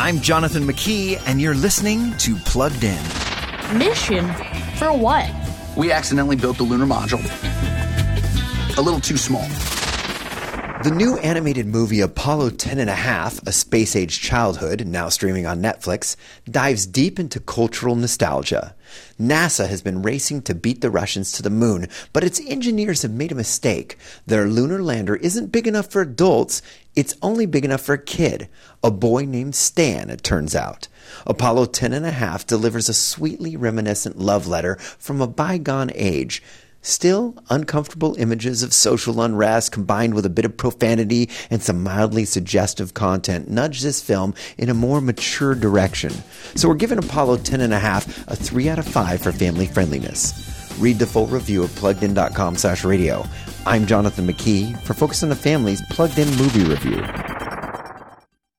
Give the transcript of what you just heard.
I'm Jonathan McKee, and you're listening to Plugged In. Mission? For what? We accidentally built the lunar module. A little too small. The new animated movie Apollo 10 and a Half, A Space Age Childhood, now streaming on Netflix, dives deep into cultural nostalgia. NASA has been racing to beat the Russians to the moon, but its engineers have made a mistake. Their lunar lander isn't big enough for adults, it's only big enough for a kid, a boy named Stan, it turns out. Apollo 10 and a Half delivers a sweetly reminiscent love letter from a bygone age. Still, uncomfortable images of social unrest combined with a bit of profanity and some mildly suggestive content nudge this film in a more mature direction. So we're giving Apollo 10.5 a a 3 out of 5 for family friendliness. Read the full review at pluggedin.com slash radio. I'm Jonathan McKee for Focus on the Family's Plugged In Movie Review.